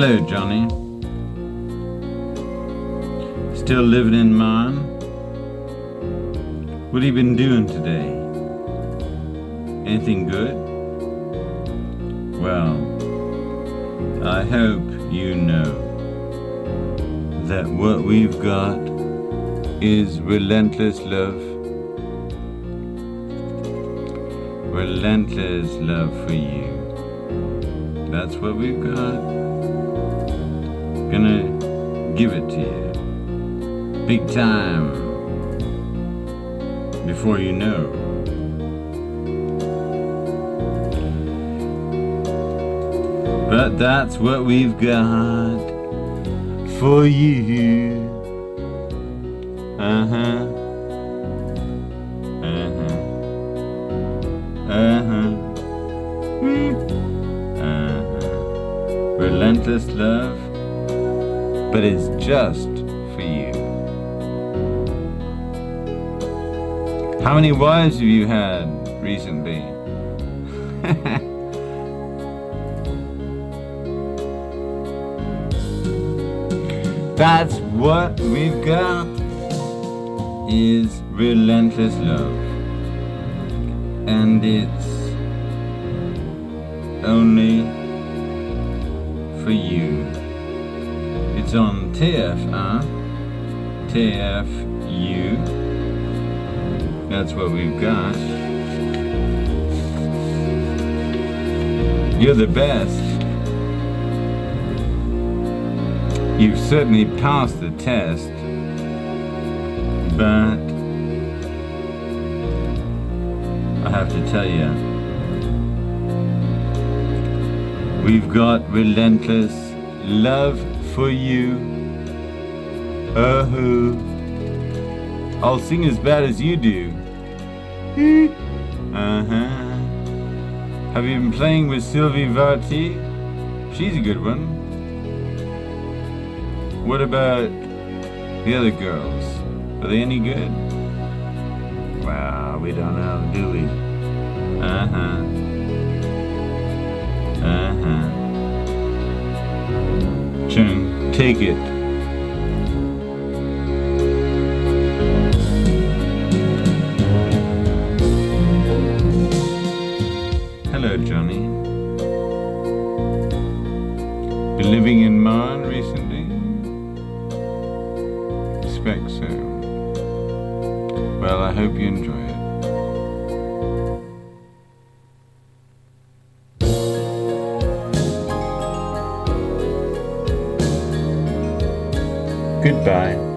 Hello, Johnny. Still living in mine? What have you been doing today? Anything good? Well, I hope you know that what we've got is relentless love. Relentless love for you. That's what we've got. Gonna give it to you. Big time. Before you know. But that's what we've got for you. Uh huh. Uh huh. Uh huh. Uh huh. Relentless love, but it's just for you. How many wives have you had recently? That's what we've got is relentless love. And it's only for you. It's on TF, uh, TFU. That's what we've got. You're the best. You've certainly passed the test, but I have to tell you, we've got relentless love for you. Oh, I'll sing as bad as you do. Uh huh. Have you been playing with Sylvie Vartan? She's a good one. What about the other girls? Are they any good? Well, we don't know, do we? Uh huh. Hello, Johnny. Been living in Marne recently? Expect so. Well, I hope you enjoy it. Goodbye.